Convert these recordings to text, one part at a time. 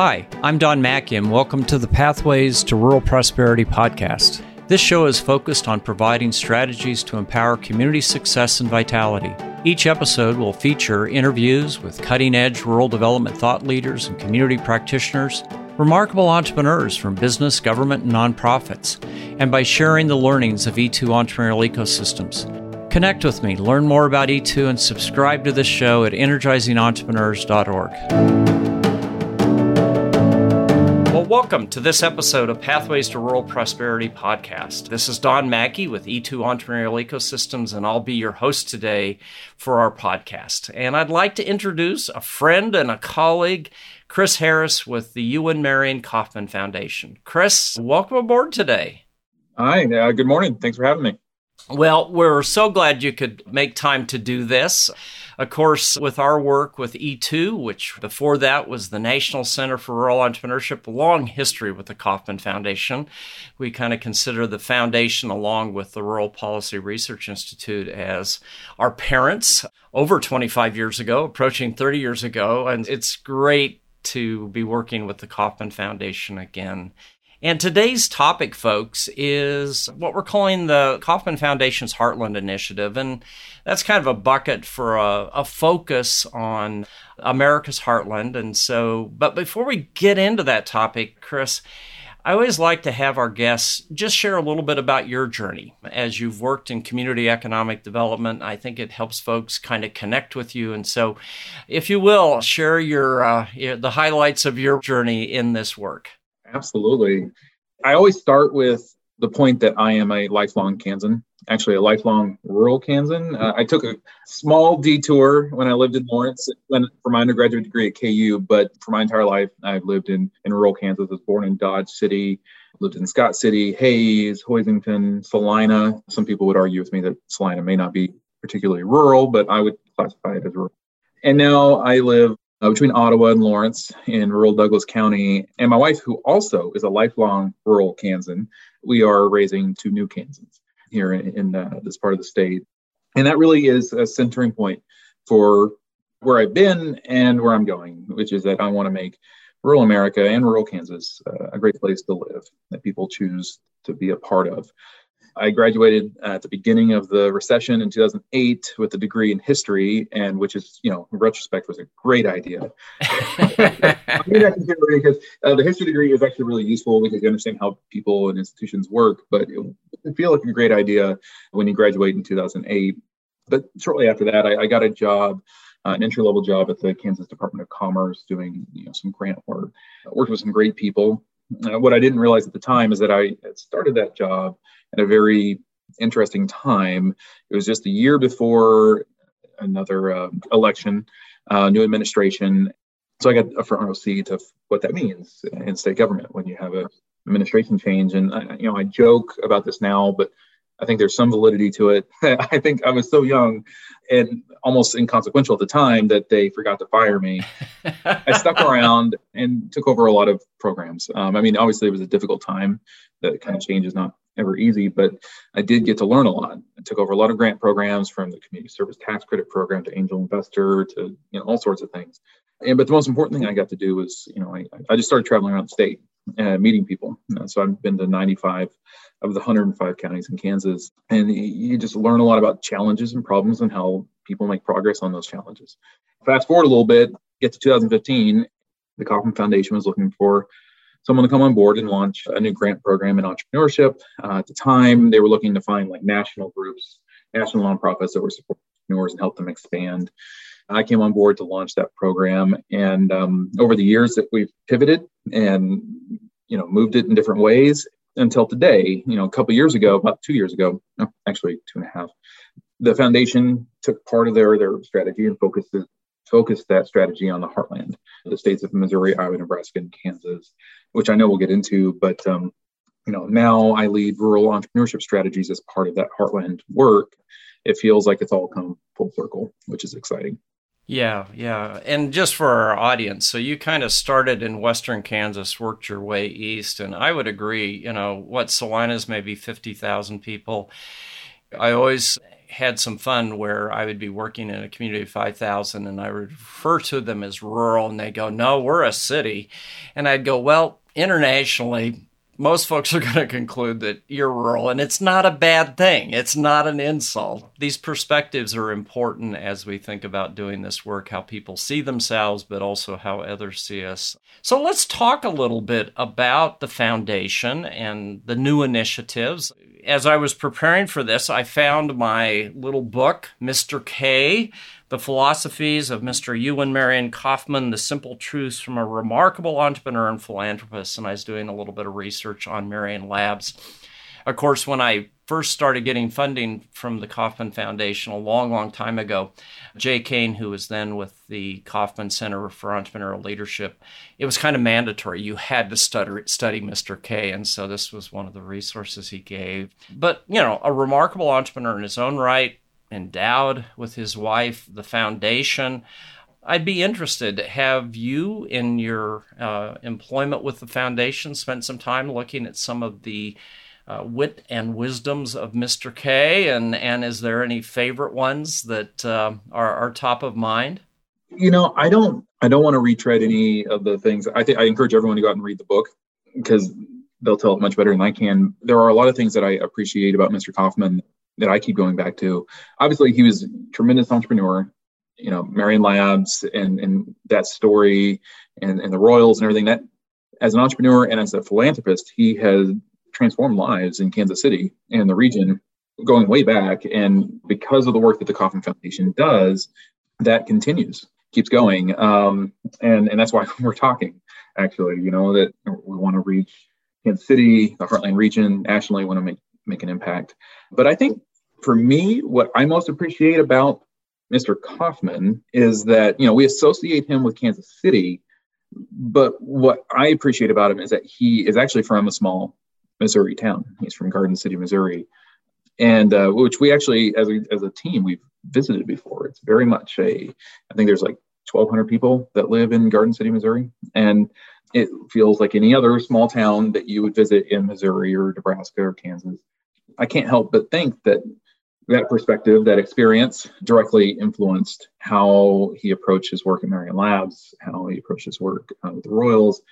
Hi, I'm Don Macke, and welcome to the Pathways to Rural Prosperity podcast. This show is focused on providing strategies to empower community success and vitality. Each episode will feature interviews with cutting edge rural development thought leaders and community practitioners, remarkable entrepreneurs from business, government, and nonprofits, and by sharing the learnings of E2 entrepreneurial ecosystems. Connect with me, learn more about E2, and subscribe to this show at energizingentrepreneurs.org. Welcome to this episode of Pathways to Rural Prosperity podcast. This is Don Macke with E2 Entrepreneurial Ecosystems, and I'll be your host today for our podcast. And I'd like to introduce a friend and a colleague, Chris Harris with the Ewing Marion Kauffman Foundation. Chris, welcome aboard today. Hi, uh, good morning. Thanks for having me. Well, we're so glad you could make time to do this. Of course, with our work with E2, which before that was the National Center for Rural Entrepreneurship, long history with the Kauffman Foundation. We kind of consider the foundation along with the Rural Policy Research Institute as our parents over 25 years ago, approaching 30 years ago. And it's great to be working with the Kauffman Foundation again. And today's topic, folks, is what we're calling the Kauffman Foundation's Heartland Initiative. And that's kind of a bucket for a, a, focus on America's heartland. And so, but before we get into that topic, Chris, I always like to have our guests just share a little bit about your journey as you've worked in community economic development. I think it helps folks kind of connect with you. And so, if you will, share your uh, the highlights of your journey in this work. Absolutely. I always start with the point that I am a lifelong Kansan, actually a lifelong rural Kansan. Uh, I took a small detour when I lived in Lawrence when, for my undergraduate degree at KU, but for my entire life, I've lived in, in rural Kansas. I was born in Dodge City, lived in Scott City, Hays, Hoisington, Salina. Some people would argue with me that Salina may not be particularly rural, but I would classify it as rural. And now I live uh, between Ottawa and Lawrence in rural Douglas County. And my wife, who also is a lifelong rural Kansan, we are raising two new Kansans here in, in uh, this part of the state. And that really is a centering point for where I've been and where I'm going, which is that I want to make rural America and rural Kansas uh, a great place to live that people choose to be a part of. I graduated at the beginning of the recession in 2008 with a degree in history, and which is, you know, in retrospect, was a great idea. I mean, because uh, the history degree is actually really useful because you understand how people and institutions work, but it, it feel like a great idea when you graduate in 2008. But shortly after that, I, I got a job. Uh, an entry level job at the Kansas Department of Commerce doing you know some grant work. I worked with some great people. Uh, what I didn't realize at the time is that I started that job at a very interesting time. It was just a year before another uh, election, uh, new administration. So I got a front row seat to what that means in state government when you have a administration change. And I, you know, I joke about this now, but I think there's some validity to it. I think I was so young and almost inconsequential at the time that they forgot to fire me. I stuck around and took over a lot of programs. Um, I mean, obviously, it was a difficult time. That kind of change is not ever easy, but I did get to learn a lot. I took over a lot of grant programs from the community service tax credit program to angel investor to you know all sorts of things. And but the most important thing I got to do was you know I, I just started traveling around the state and meeting people. Uh, so I've been to 95 of the 105 counties in Kansas, and you just learn a lot about challenges and problems and how people make progress on those challenges. Fast forward a little bit, get to 2015, the Kauffman Foundation was looking for someone to come on board and launch a new grant program in entrepreneurship. Uh, at the time, they were looking to find like national groups, national nonprofits that were supporting entrepreneurs and help them expand. I came on board to launch that program, and um, over the years that we've pivoted and you know moved it in different ways until today. You know, a couple years ago, about two years ago, no, actually two and a half, the foundation took part of their their strategy and focused focused that strategy on the heartland, the states of Missouri, Iowa, Nebraska, and Kansas, which I know we'll get into. But um, you know, now I lead rural entrepreneurship strategies as part of that heartland work. It feels like it's all come full circle, which is exciting. Yeah, yeah. And just for our audience, so you kind of started in western Kansas, worked your way east, and I would agree, you know, what Salina's maybe 50,000 people. I always had some fun where I would be working in a community of 5,000 and I would refer to them as rural and they go, no, we're a city. And I'd go, well, internationally, most folks are going to conclude that you're rural, and it's not a bad thing. It's not an insult. These perspectives are important as we think about doing this work, how people see themselves, but also how others see us. So let's talk a little bit about the foundation and the new initiatives. As I was preparing for this, I found my little book, Mr. K the Philosophies of Mr. Ewing Marion Kauffman, The Simple Truths from a Remarkable Entrepreneur and Philanthropist. And I was doing a little bit of research on Marion Labs. Of course, when I first started getting funding from the Kauffman Foundation a long, long time ago, Jay Kane, who was then with the Kauffman Center for Entrepreneurial Leadership, it was kind of mandatory. You had to study, study Mr. K. And so this was one of the resources he gave. But, you know, a remarkable entrepreneur in his own right, endowed with his wife the foundation. I'd be interested. Have you, in your uh, employment with the foundation, spent some time looking at some of the uh, wit and wisdoms of Mr. K? And, and is there any favorite ones that uh, are, are top of mind? You know, I don't. I don't want to retread any of the things. I think I encourage everyone to go out and read the book because they'll tell it much better than I can. There are a lot of things that I appreciate about Mr. Kauffman that I keep going back to. Obviously, he was a tremendous entrepreneur. You know, Marion Labs and and that story and and the Royals and everything. That as an entrepreneur and as a philanthropist, he has transformed lives in Kansas City and the region going way back. And because of the work that the Kauffman Foundation does, that continues, keeps going. Um, and and that's why we're talking. Actually, you know that we want to reach Kansas City, the Heartland region, nationally. Want to make make an impact. But I think for me, what I most appreciate about Mr. Kauffman is that, you know, we associate him with Kansas City, but what I appreciate about him is that he is actually from a small Missouri town. He's from Garden City, Missouri, and uh, which we actually, as a, as a team, we've visited before. It's very much a, I think there's like 1,200 people that live in Garden City, Missouri, and it feels like any other small town that you would visit in Missouri or Nebraska or Kansas. I can't help but think that that perspective, that experience directly influenced how he approached his work at Marion Labs, how he approached his work uh, with the Royals,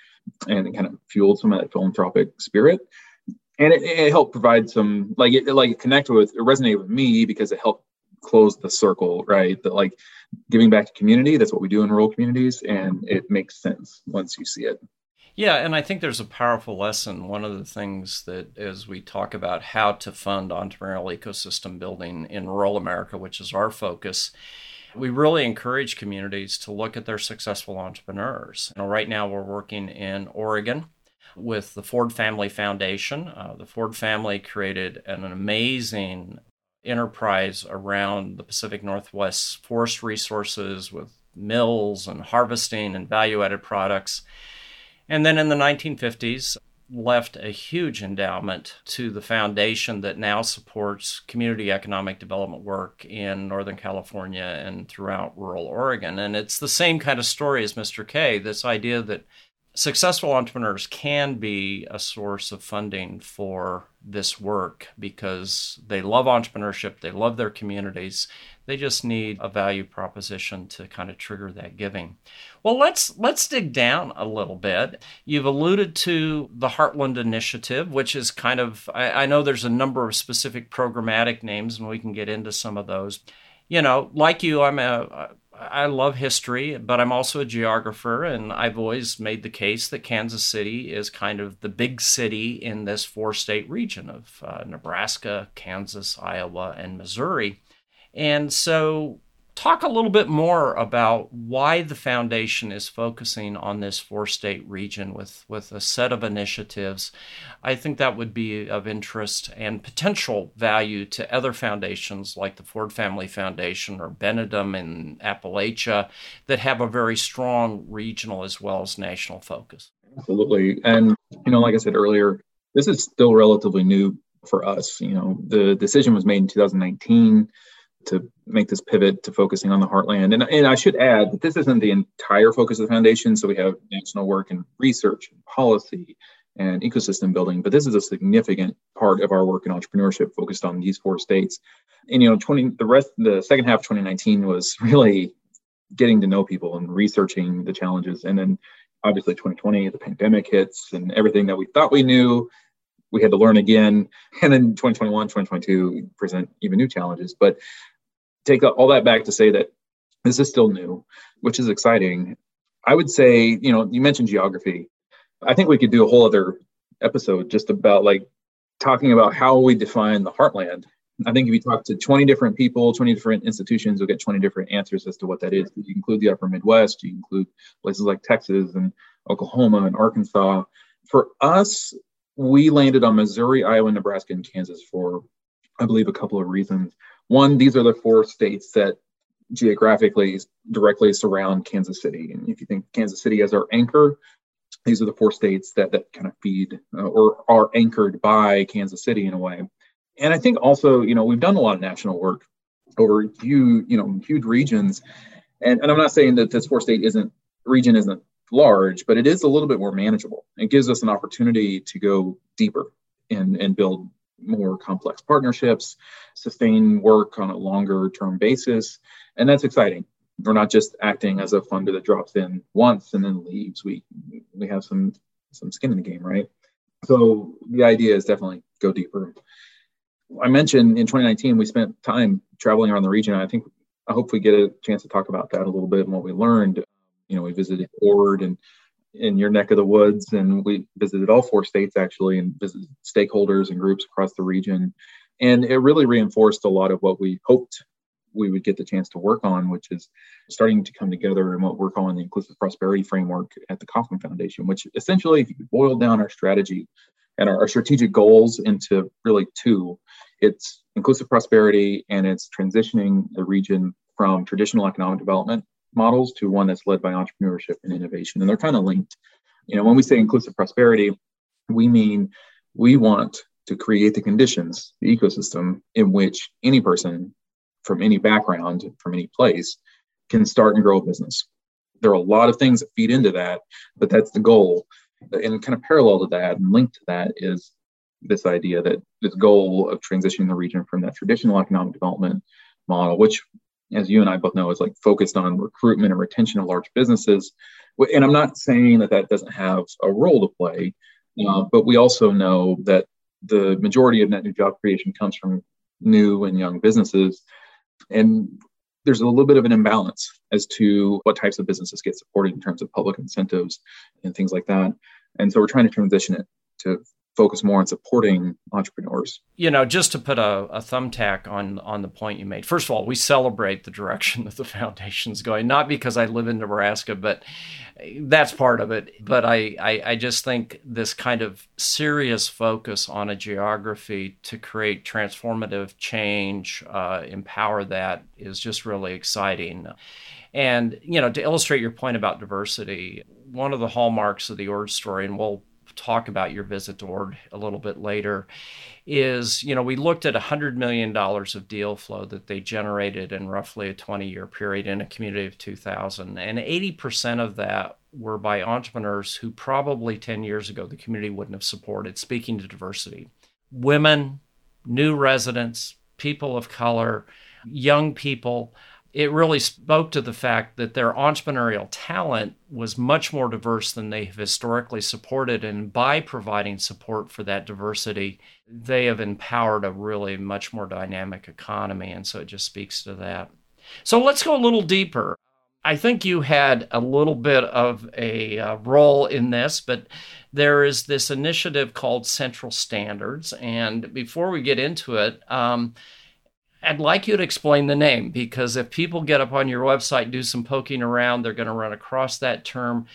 and it kind of fueled some of that philanthropic spirit. And it, it helped provide some, like, it like it connected with, it resonated with me because it helped close the circle, right? That like giving back to community, that's what we do in rural communities, and it makes sense once you see it. Yeah, and I think there's a powerful lesson. One of the things that, as we talk about how to fund entrepreneurial ecosystem building in rural America, which is our focus, we really encourage communities to look at their successful entrepreneurs. You know, right now, we're working in Oregon with the Ford Family Foundation. Uh, the Ford family created an amazing enterprise around the Pacific Northwest forest resources with mills and harvesting and value added products. And then in the 1950s, left a huge endowment to the foundation that now supports community economic development work in Northern California and throughout rural Oregon. And it's the same kind of story as Mr. K this idea that successful entrepreneurs can be a source of funding for this work because they love entrepreneurship, they love their communities. They just need a value proposition to kind of trigger that giving. Well, let's let's dig down a little bit. You've alluded to the Heartland Initiative, which is kind of I, I know there's a number of specific programmatic names, and we can get into some of those. You know, like you, I'm a I love history, but I'm also a geographer, and I've always made the case that Kansas City is kind of the big city in this four state region of uh, Nebraska, Kansas, Iowa, and Missouri. And so talk a little bit more about why the foundation is focusing on this four state region with, with a set of initiatives. I think that would be of interest and potential value to other foundations like the Ford Family Foundation or Benedum in Appalachia that have a very strong regional as well as national focus. Absolutely. And, you know, like I said earlier, this is still relatively new for us. You know, the decision was made in 2019 to make this pivot to focusing on the heartland. And, and I should add that this isn't the entire focus of the foundation. So we have national work and research and policy and ecosystem building. But this is a significant part of our work in entrepreneurship focused on these four states. And you know, 20 the rest the second half of 2019 was really getting to know people and researching the challenges. And then obviously 2020, the pandemic hits and everything that we thought we knew, we had to learn again. And then 2021, 2022 present even new challenges. But take all that back to say that this is still new, which is exciting. I would say, you know, you mentioned geography. I think we could do a whole other episode just about like talking about how we define the heartland. I think if you talk to 20 different people, 20 different institutions, you'll get 20 different answers as to what that is. You include the upper Midwest, you include places like Texas and Oklahoma and Arkansas. For us, we landed on Missouri, Iowa, Nebraska, and Kansas for, I believe, a couple of reasons. One, these are the four states that geographically directly surround Kansas City. And if you think Kansas City as our anchor, these are the four states that that kind of feed uh, or are anchored by Kansas City in a way. And I think also, you know, we've done a lot of national work over huge, you know, huge regions. And, and I'm not saying that this four state isn't region isn't large, but it is a little bit more manageable. It gives us an opportunity to go deeper and, and build more complex partnerships, sustain work on a longer term basis. And that's exciting. We're not just acting as a funder that drops in once and then leaves. We we have some some skin in the game, right? So the idea is definitely go deeper. I mentioned in 2019 we spent time traveling around the region. I think I hope we get a chance to talk about that a little bit and what we learned. You know, we visited Ord and in your neck of the woods, and we visited all four states actually, and visited stakeholders and groups across the region. And it really reinforced a lot of what we hoped we would get the chance to work on, which is starting to come together in what we're calling the inclusive prosperity framework at the Kauffman Foundation, which essentially, if you boil down our strategy and our, our strategic goals into really two, it's inclusive prosperity and it's transitioning the region from traditional economic development models to one that's led by entrepreneurship and innovation. And they're kind of linked. You know, when we say inclusive prosperity, we mean we want to create the conditions, the ecosystem in which any person from any background, from any place, can start and grow a business. There are a lot of things that feed into that, but that's the goal. And kind of parallel to that and linked to that is this idea that this goal of transitioning the region from that traditional economic development model, which as you and I both know, is like focused on recruitment and retention of large businesses. And I'm not saying that that doesn't have a role to play, uh, but we also know that the majority of net new job creation comes from new and young businesses. And there's a little bit of an imbalance as to what types of businesses get supported in terms of public incentives and things like that. And so we're trying to transition it to focus more on supporting entrepreneurs. You know, just to put a, a thumbtack on on the point you made. First of all, we celebrate the direction that the foundation's going. Not because I live in Nebraska, but that's part of it. But I, I, I just think this kind of serious focus on a geography to create transformative change, uh, empower that is just really exciting. And you know, to illustrate your point about diversity, one of the hallmarks of the Ord story, and we'll talk about your visit to Ord a little bit later, is you know we looked at $100 million of deal flow that they generated in roughly a 20 year period in a community of 2,000, and 80% of that were by entrepreneurs who probably 10 years ago the community wouldn't have supported. Speaking to diversity, women, new residents, people of color, young people it really spoke to the fact that their entrepreneurial talent was much more diverse than they have historically supported. And by providing support for that diversity, they have empowered a really much more dynamic economy. And so it just speaks to that. So let's go a little deeper. I think you had a little bit of a uh, role in this, but there is this initiative called Central Standards. And before we get into it, um, I'd like you to explain the name because if people get up on your website, do some poking around, they're going to run across that term.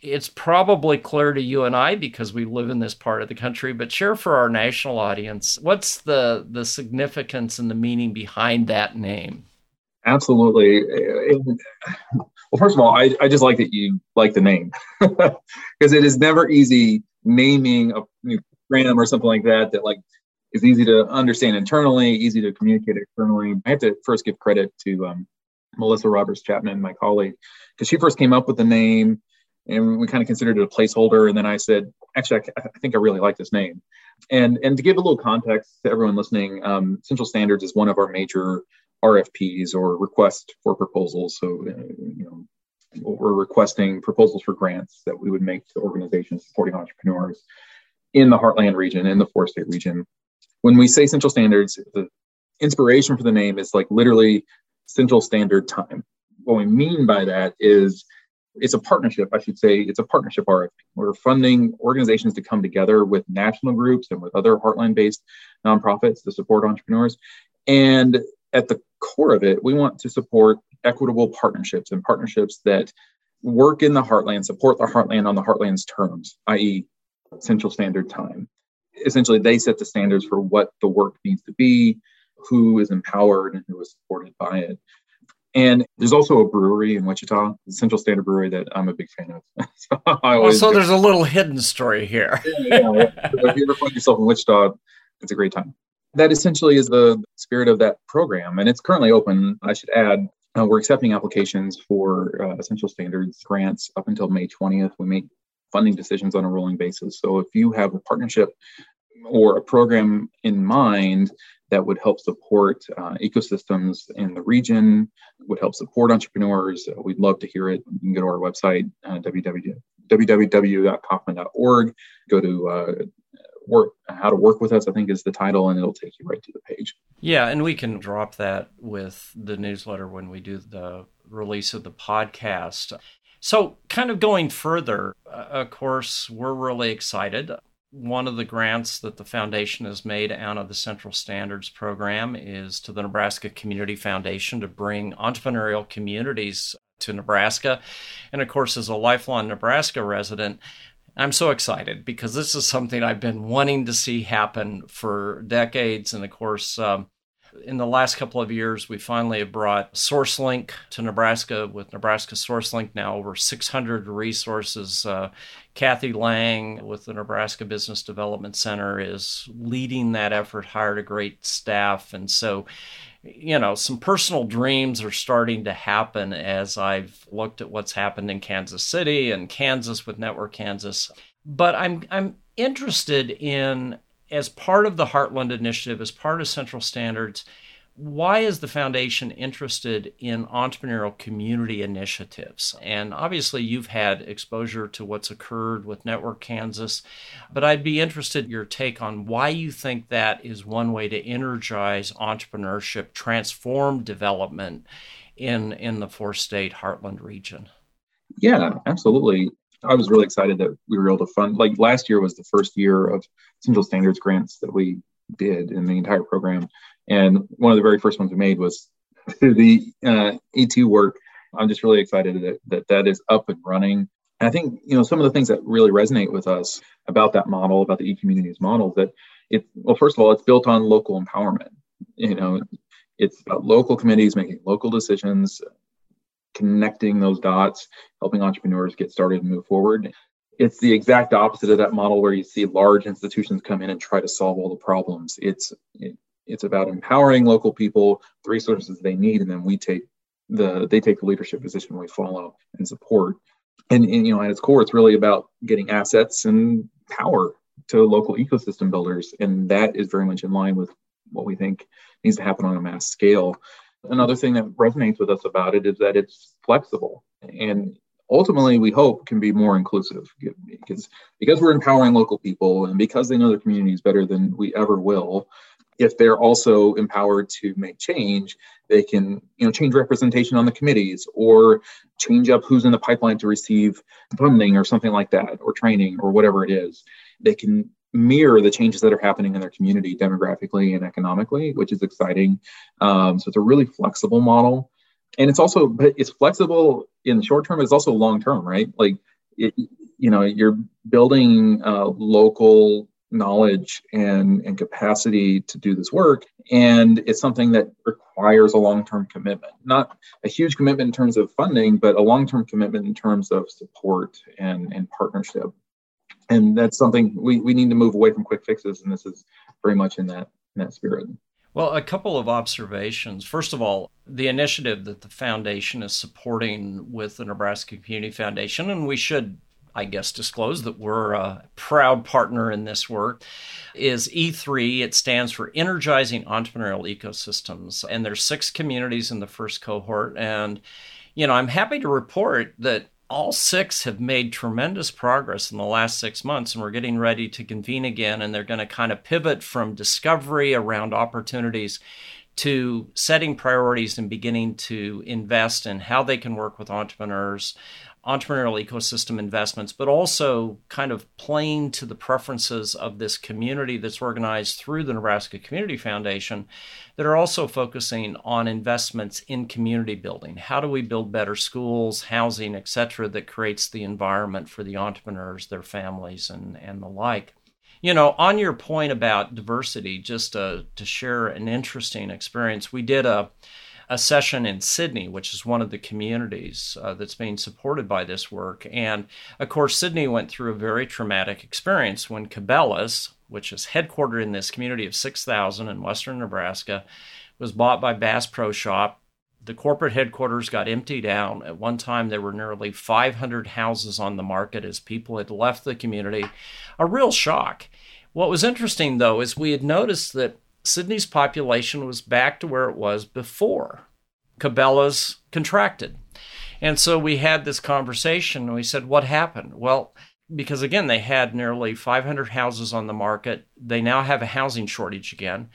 It's probably clear to you and I because we live in this part of the country, but share for our national audience what's the the significance and the meaning behind that name? Absolutely. Well, first of all, I, I just like that you like the name because it is never easy naming a program or something like that that like is easy to understand internally, easy to communicate externally. I have to first give credit to um, Melissa Roberts Chapman, my colleague, because she first came up with the name. and we kind of considered it a placeholder. And then I said, actually, I, I, think I really like this name. And and to give a little context to everyone listening, um, Central Standards is one of our major RFPs or request for proposals. So, uh, you know, we're requesting proposals for grants that we would make to organizations supporting entrepreneurs in the Heartland region, in the four state region. When we say Central Standards, the inspiration for the name is like literally Central Standard Time. What we mean by that is it's a partnership, I should say. It's a partnership RFP. We're funding organizations to come together with national groups and with other Heartland based nonprofits to support entrepreneurs. And at the core of it, we want to support equitable partnerships and partnerships that work in the heartland, support the heartland on the heartland's terms, i.e., Central Standard Time. Essentially, they set the standards for what the work needs to be, who is empowered, and who is supported by it. And there's also a brewery in Wichita, the Central Standard Brewery, that I'm a big fan of. so, well, so there's a little hidden story here. yeah, yeah. if you ever find yourself in Wichita, it's a great time. That essentially is the spirit of that program, and it's currently open. I should add, uh, we're accepting applications for uh, Central Standards grants up until May 20th. We make funding decisions on a rolling basis. So if you have a partnership or a program in mind that would help support uh, ecosystems in the region, would help support entrepreneurs, uh, we'd love to hear it. You can go to our website, uh, www.kauffman.org, go to uh, work how to work with us i think is the title and it'll take you right to the page yeah and we can drop that with the newsletter when we do the release of the podcast so kind of going further uh, of course we're really excited one of the grants that the foundation has made out of the Central Standards program is to the Nebraska Community Foundation to bring entrepreneurial communities to Nebraska. And of course, as a lifelong Nebraska resident, I'm so excited because this is something I've been wanting to see happen for decades. And of course, um, in the last couple of years, we finally have brought SourceLink to Nebraska with Nebraska SourceLink now over 600 resources. Uh, Kathy Lang with the Nebraska Business Development Center is leading that effort, hired a great staff. And so you know, some personal dreams are starting to happen as I've looked at what's happened in Kansas City and Kansas with Network Kansas. But I'm I'm interested in as part of the Heartland Initiative, as part of Central Standards, why is the foundation interested in entrepreneurial community initiatives? And obviously, you've had exposure to what's occurred with Network Kansas, but I'd be interested in your take on why you think that is one way to energize entrepreneurship, transform development in in the four state Heartland region. Yeah, absolutely. I was really excited that we were able to fund. Like last year was the first year of Central Standards grants that we did in the entire program and one of the very first ones we made was the uh, E2 work. I'm just really excited that, that that is up and running. And I think you know some of the things that really resonate with us about that model, about the e-communities model, that it well, first of all, it's built on local empowerment. You know, it's about local committees making local decisions, connecting those dots, helping entrepreneurs get started and move forward. It's the exact opposite of that model where you see large institutions come in and try to solve all the problems. It's it, it's about empowering local people, the resources they need, and then we take the they take the leadership position we follow and support. And, and you know, at its core, it's really about getting assets and power to local ecosystem builders, and that is very much in line with what we think needs to happen on a mass scale. Another thing that resonates with us about it is that it's flexible and ultimately we hope can be more inclusive because because we're empowering local people and because they know their communities better than we ever will if they're also empowered to make change, they can, you know, change representation on the committees or change up who's in the pipeline to receive funding or something like that, or training or whatever it is. They can mirror the changes that are happening in their community demographically and economically, which is exciting. Um, so it's a really flexible model, and it's also but it's flexible in the short term. It's also long term, right? Like, it, you know, you're building uh, local knowledge and, and capacity to do this work. And it's something that requires a long term commitment, not a huge commitment in terms of funding, but a long term commitment in terms of support and, and partnership. And that's something we, we need to move away from quick fixes. And this is very much in that, in that spirit. Well, a couple of observations. First of all, the initiative that the foundation is supporting with the Nebraska Community Foundation, and we should I guess, disclose that we're a proud partner in this work, is E3. It stands for Energizing Entrepreneurial Ecosystems. And there's six communities in the first cohort. And, you know, I'm happy to report that all six have made tremendous progress in the last six months, and we're getting ready to convene again. And they're going to kind of pivot from discovery around opportunities to setting priorities and beginning to invest in how they can work with entrepreneurs entrepreneurial ecosystem investments, but also kind of playing to the preferences of this community that's organized through the Nebraska Community Foundation that are also focusing on investments in community building. How do we build better schools, housing, et cetera, that creates the environment for the entrepreneurs, their families, and, and the like? You know, on your point about diversity, just to, to share an interesting experience, we did a a session in Sidney, which is one of the communities uh, that's being supported by this work. And of course, Sidney went through a very traumatic experience when Cabela's, which is headquartered in this community of 6,000 in western Nebraska, was bought by Bass Pro Shop. The corporate headquarters got emptied out. At one time, there were nearly 500 houses on the market as people had left the community. A real shock. What was interesting, though, is we had noticed that Sidney's population was back to where it was before Cabela's contracted. And so we had this conversation and we said, What happened? Well, because again, they had nearly 500 houses on the market. They now have a housing shortage again.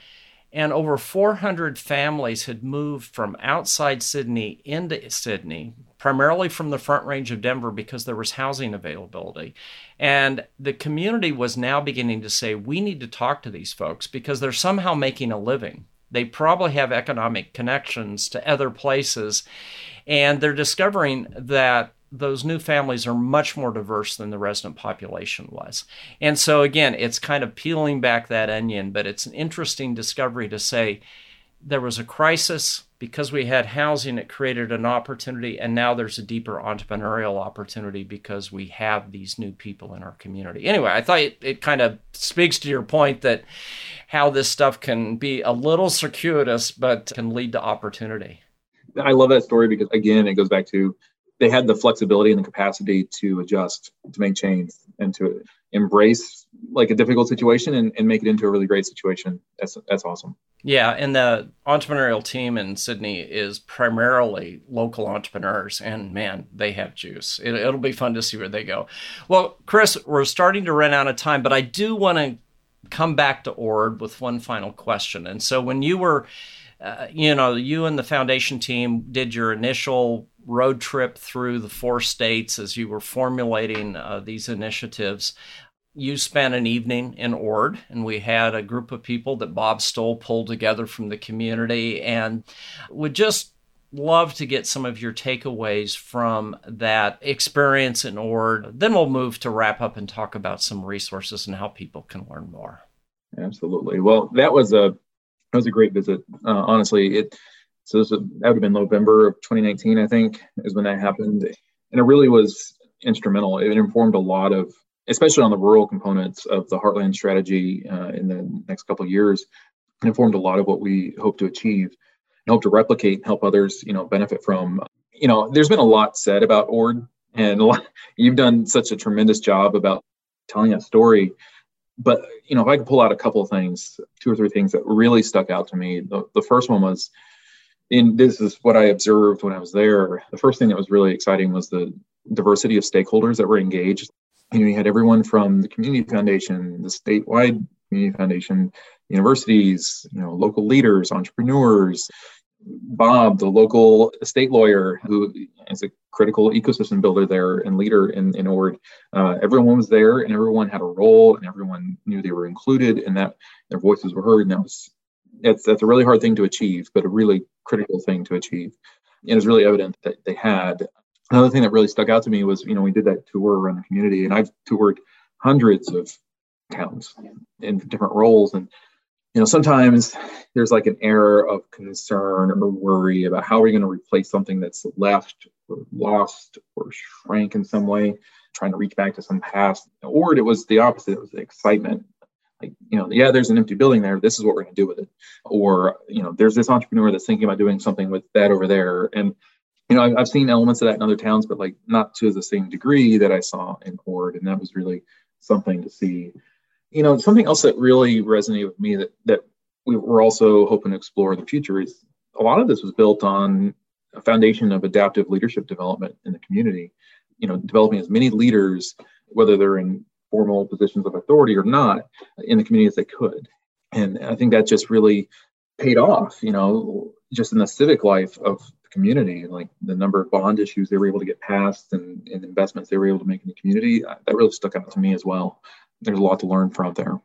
And over 400 families had moved from outside Sidney into Sidney, primarily from the front range of Denver because there was housing availability. And the community was now beginning to say, we need to talk to these folks because they're somehow making a living. They probably have economic connections to other places. And they're discovering that those new families are much more diverse than the resident population was. And so, again, it's kind of peeling back that onion, but it's an interesting discovery to say there was a crisis because we had housing, it created an opportunity, and now there's a deeper entrepreneurial opportunity because we have these new people in our community. Anyway, I thought it, it kind of speaks to your point that how this stuff can be a little circuitous, but can lead to opportunity. I love that story because, again, it goes back to they had the flexibility and the capacity to adjust, to make change, and to embrace like a difficult situation and, and make it into a really great situation. That's that's awesome. Yeah, and the entrepreneurial team in Sidney is primarily local entrepreneurs, and man, they have juice. It, it'll be fun to see where they go. Well, Chris, we're starting to run out of time, but I do want to come back to Ord with one final question. And so, when you were uh, you know, you and the foundation team did your initial road trip through the four states as you were formulating uh, these initiatives. You spent an evening in Ord, and we had a group of people that Bob Stoll pulled together from the community, and would just love to get some of your takeaways from that experience in Ord. Then we'll move to wrap up and talk about some resources and how people can learn more. Absolutely. Well, that was a that was a great visit. Uh, honestly, it so this would, that would have been November of 2019, I think, is when that happened. And it really was instrumental. It informed a lot of, especially on the rural components of the Heartland strategy uh, in the next couple of years. It informed a lot of what we hope to achieve and hope to replicate, help others, you know, benefit from. You know, there's been a lot said about Ord, and lot, you've done such a tremendous job about telling that story. But you know, if I could pull out a couple of things, two or three things that really stuck out to me. The, the first one was and this is what I observed when I was there. The first thing that was really exciting was the diversity of stakeholders that were engaged. You know, you had everyone from the community foundation, the statewide community foundation, universities, you know, local leaders, entrepreneurs, Bob, the local estate lawyer who is a critical ecosystem builder there and leader in, in Ord. Uh, everyone was there and everyone had a role and everyone knew they were included and that their voices were heard. And that was it's a really hard thing to achieve, but a really critical thing to achieve. And it's really evident that they had. Another thing that really stuck out to me was, you know, we did that tour around the community, and I've toured hundreds of towns in different roles, and you know, sometimes there's like an air of concern or worry about how are we going to replace something that's left or lost or shrank in some way, trying to reach back to some past. Or it was the opposite; it was the excitement like you know yeah there's an empty building there this is what we're going to do with it. Or you know there's this entrepreneur that's thinking about doing something with that over there. And you know i've seen elements of that in other towns but like not to the same degree that i saw in ord and that was really something to see. You know something else that really resonated with me that that we were also hoping to explore in the future is a lot of this was built on a foundation of adaptive leadership development in the community. You know developing as many leaders whether they're in formal positions of authority or not in the community as they could. And I think that just really paid off, you know, just in the civic life of the community, like the number of bond issues they were able to get passed and, and investments they were able to make in the community. Uh, that really stuck out to me as well. There's a lot to learn from there.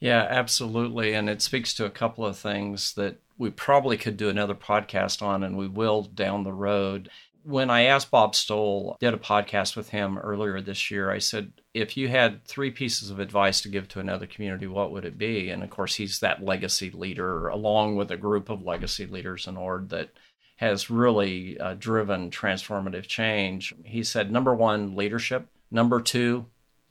Yeah, absolutely. And it speaks to a couple of things that we probably could do another podcast on, and we will down the road when I asked Bob Stoll, did a podcast with him earlier this year, I said, if you had three pieces of advice to give to another community, what would it be? And of course, he's that legacy leader, along with a group of legacy leaders in Ord that has really uh, driven transformative change. He said, number one, leadership. Number two,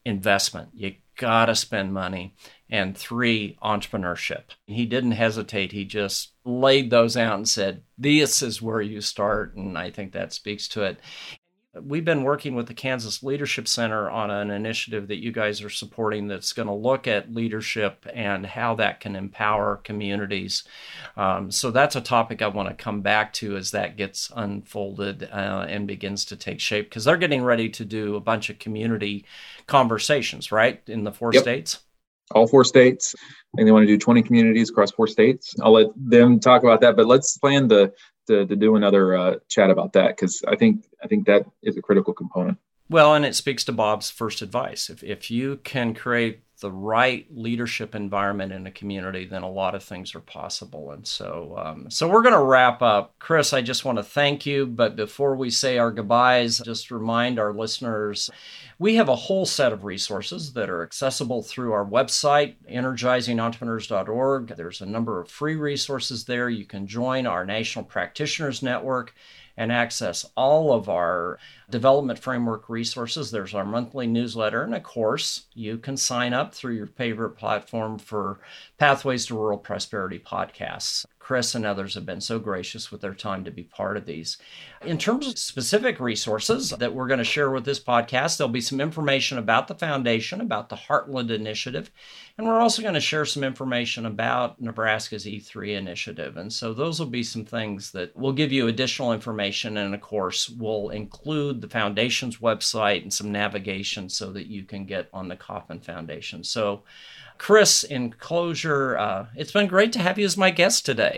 investment. You got to spend money and three, entrepreneurship. He didn't hesitate. He just laid those out and said, This is where you start. And I think that speaks to it. We've been working with the Kansas Leadership Center on an initiative that you guys are supporting that's going to look at leadership and how that can empower communities. Um, so that's a topic I want to come back to as that gets unfolded uh, and begins to take shape because they're getting ready to do a bunch of community conversations, right, in the four yep. states all four states. I think they want to do 20 communities across four states. I'll let them talk about that, but let's plan to to, to do another uh, chat about that because I think I think that is a critical component. Well, and it speaks to Bob's first advice. If if you can create the right leadership environment in a community, then a lot of things are possible. And so, um, so we're going to wrap up. Chris, I just want to thank you. But before we say our goodbyes, just remind our listeners we have a whole set of resources that are accessible through our website, energizingentrepreneurs.org. There's a number of free resources there. You can join our National Practitioners Network and access all of our development framework resources. There's our monthly newsletter. And of course, you can sign up through your favorite platform for Pathways to Rural Prosperity podcasts. Chris and others have been so gracious with their time to be part of these. In terms of specific resources that we're going to share with this podcast, there'll be some information about the foundation, about the Heartland Initiative, and we're also going to share some information about Nebraska's E3 initiative. And so those will be some things that will give you additional information. And of course, we'll include the foundation's website and some navigation so that you can get on the Kauffman Foundation. So Chris, in closure, uh, it's been great to have you as my guest today.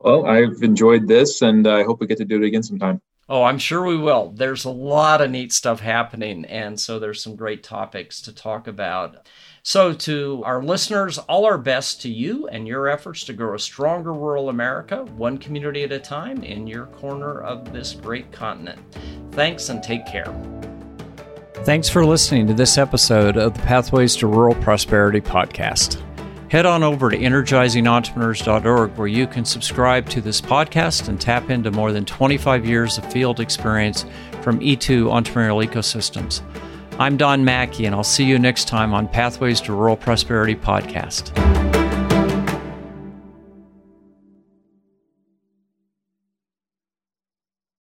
Well, I've enjoyed this and I hope we get to do it again sometime. Oh, I'm sure we will. There's a lot of neat stuff happening, and so there's some great topics to talk about. So, to our listeners, all our best to you and your efforts to grow a stronger rural America, one community at a time, in your corner of this great continent. Thanks and take care. Thanks for listening to this episode of the Pathways to Rural Prosperity podcast. Head on over to energizingentrepreneurs.org where you can subscribe to this podcast and tap into more than 25 years of field experience from E2 entrepreneurial ecosystems. I'm Don Macke, and I'll see you next time on Pathways to Rural Prosperity podcast.